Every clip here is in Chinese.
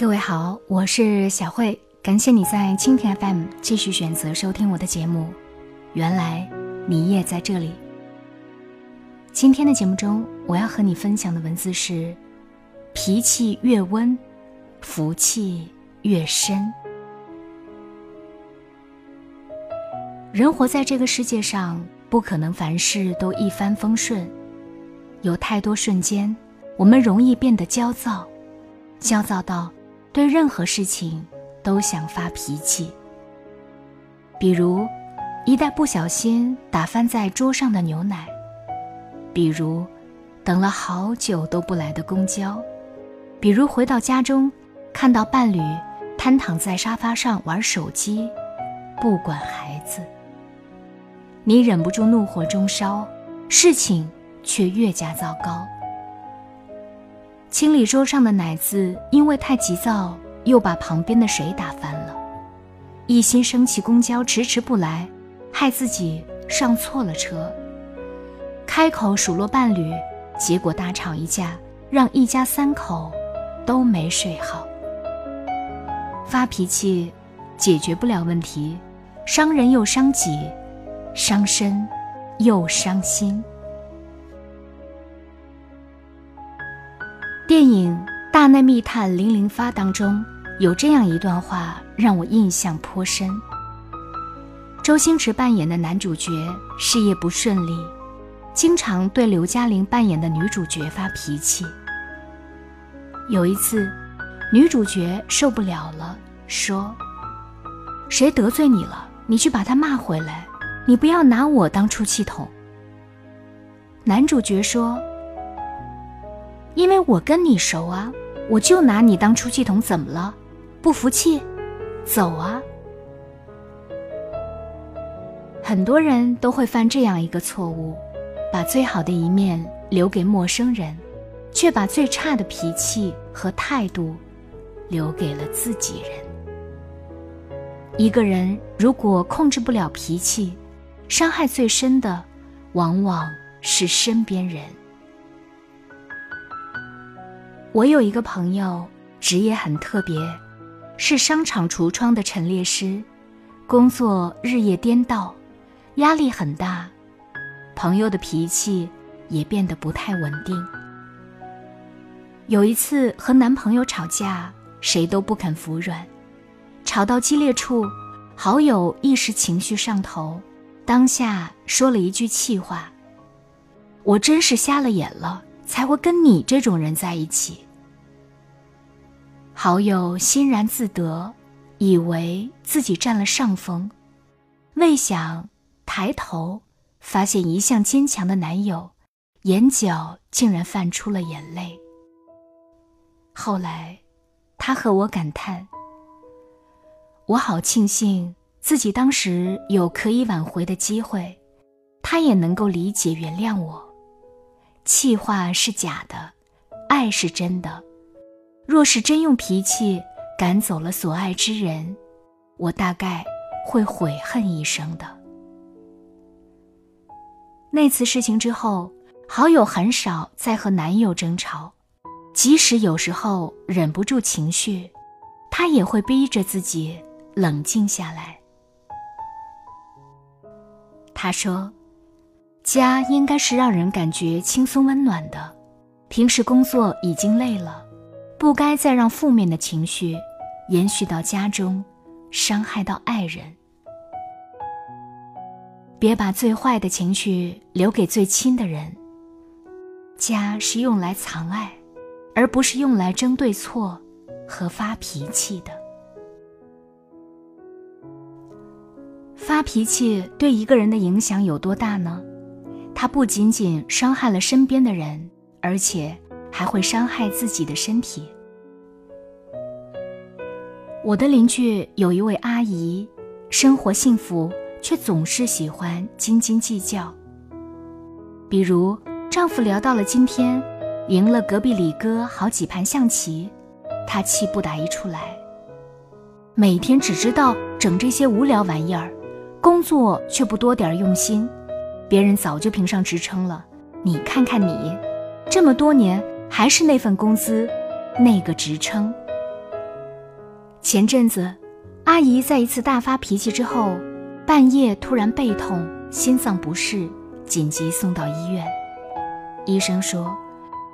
各位好，我是小慧，感谢你在蜻蜓 FM 继续选择收听我的节目。原来你也在这里。今天的节目中，我要和你分享的文字是：脾气越温，福气越深。人活在这个世界上，不可能凡事都一帆风顺，有太多瞬间，我们容易变得焦躁，焦躁到对任何事情都想发脾气。比如，一旦不小心打翻在桌上的牛奶。比如，等了好久都不来的公交；比如回到家中，看到伴侣瘫躺在沙发上玩手机，不管孩子。你忍不住怒火中烧，事情却越加糟糕。清理桌上的奶渍，因为太急躁，又把旁边的水打翻了。一心生气，公交迟迟不来，害自己上错了车。开口数落伴侣，结果大吵一架，让一家三口都没睡好。发脾气解决不了问题，伤人又伤己，伤身又伤心。电影《大内密探零零发》当中有这样一段话，让我印象颇深。周星驰扮演的男主角事业不顺利。经常对刘嘉玲扮演的女主角发脾气。有一次，女主角受不了了，说：“谁得罪你了？你去把他骂回来，你不要拿我当出气筒。”男主角说：“因为我跟你熟啊，我就拿你当出气筒，怎么了？不服气，走啊！”很多人都会犯这样一个错误。把最好的一面留给陌生人，却把最差的脾气和态度留给了自己人。一个人如果控制不了脾气，伤害最深的往往是身边人。我有一个朋友，职业很特别，是商场橱窗的陈列师，工作日夜颠倒，压力很大。朋友的脾气也变得不太稳定。有一次和男朋友吵架，谁都不肯服软，吵到激烈处，好友一时情绪上头，当下说了一句气话：“我真是瞎了眼了，才会跟你这种人在一起。”好友欣然自得，以为自己占了上风，未想抬头。发现一向坚强的男友，眼角竟然泛出了眼泪。后来，他和我感叹：“我好庆幸自己当时有可以挽回的机会，他也能够理解原谅我。气话是假的，爱是真的。若是真用脾气赶走了所爱之人，我大概会悔恨一生的。”那次事情之后，好友很少再和男友争吵，即使有时候忍不住情绪，她也会逼着自己冷静下来。她说：“家应该是让人感觉轻松温暖的，平时工作已经累了，不该再让负面的情绪延续到家中，伤害到爱人。”别把最坏的情绪留给最亲的人。家是用来藏爱，而不是用来争对错和发脾气的。发脾气对一个人的影响有多大呢？他不仅仅伤害了身边的人，而且还会伤害自己的身体。我的邻居有一位阿姨，生活幸福。却总是喜欢斤斤计较。比如，丈夫聊到了今天赢了隔壁李哥好几盘象棋，她气不打一处来。每天只知道整这些无聊玩意儿，工作却不多点用心，别人早就评上职称了，你看看你，这么多年还是那份工资，那个职称。前阵子，阿姨在一次大发脾气之后，半夜突然背痛，心脏不适，紧急送到医院。医生说，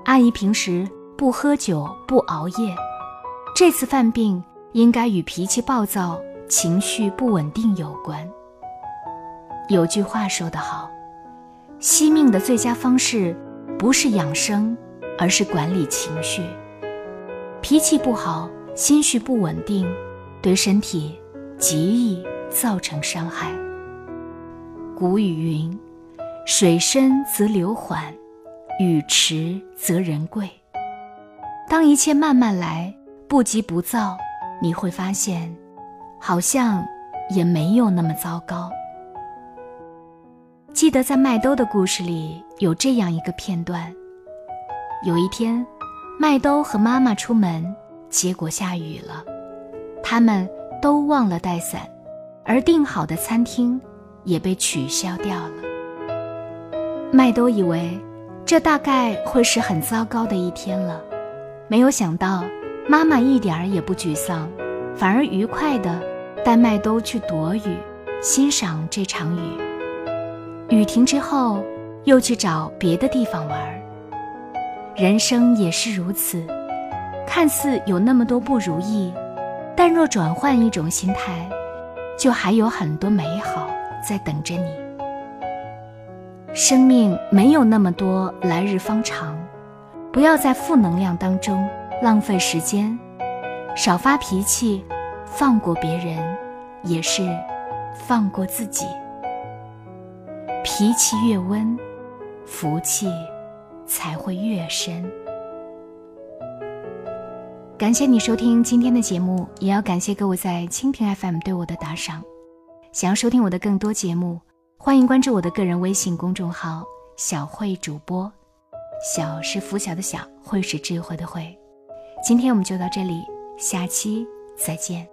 阿姨平时不喝酒不熬夜，这次犯病应该与脾气暴躁、情绪不稳定有关。有句话说得好，惜命的最佳方式不是养生，而是管理情绪。脾气不好。心绪不稳定，对身体极易造成伤害。古语云：“水深则流缓，雨迟则人贵。”当一切慢慢来，不急不躁，你会发现，好像也没有那么糟糕。记得在麦兜的故事里有这样一个片段：有一天，麦兜和妈妈出门。结果下雨了，他们都忘了带伞，而订好的餐厅也被取消掉了。麦兜以为这大概会是很糟糕的一天了，没有想到妈妈一点儿也不沮丧，反而愉快地带麦兜去躲雨，欣赏这场雨。雨停之后，又去找别的地方玩。人生也是如此。看似有那么多不如意，但若转换一种心态，就还有很多美好在等着你。生命没有那么多来日方长，不要在负能量当中浪费时间，少发脾气，放过别人，也是放过自己。脾气越温，福气才会越深。感谢你收听今天的节目，也要感谢各位在蜻蜓 FM 对我的打赏。想要收听我的更多节目，欢迎关注我的个人微信公众号“小慧主播”。小是拂晓的小，慧是智慧的慧。今天我们就到这里，下期再见。